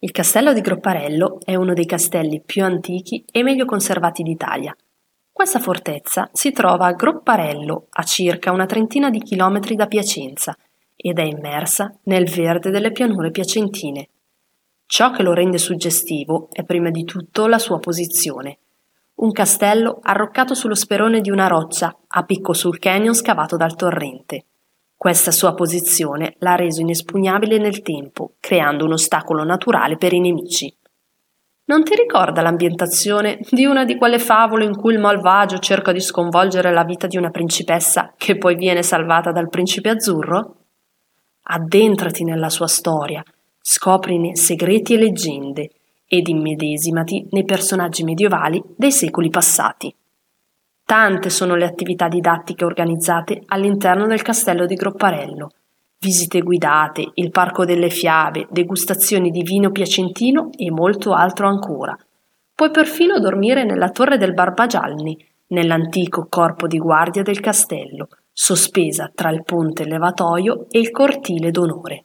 Il castello di Gropparello è uno dei castelli più antichi e meglio conservati d'Italia. Questa fortezza si trova a Gropparello, a circa una trentina di chilometri da Piacenza, ed è immersa nel verde delle pianure piacentine. Ciò che lo rende suggestivo è prima di tutto la sua posizione. Un castello arroccato sullo sperone di una roccia a picco sul canyon scavato dal torrente. Questa sua posizione l'ha reso inespugnabile nel tempo, creando un ostacolo naturale per i nemici. Non ti ricorda l'ambientazione di una di quelle favole in cui il malvagio cerca di sconvolgere la vita di una principessa che poi viene salvata dal principe azzurro? Addentrati nella sua storia, scoprine segreti e leggende ed immedesimati nei personaggi medievali dei secoli passati. Tante sono le attività didattiche organizzate all'interno del castello di Gropparello. Visite guidate, il parco delle fiabe, degustazioni di vino piacentino e molto altro ancora. Puoi perfino dormire nella torre del Barbagianni, nell'antico corpo di guardia del castello, sospesa tra il ponte levatoio e il cortile d'onore.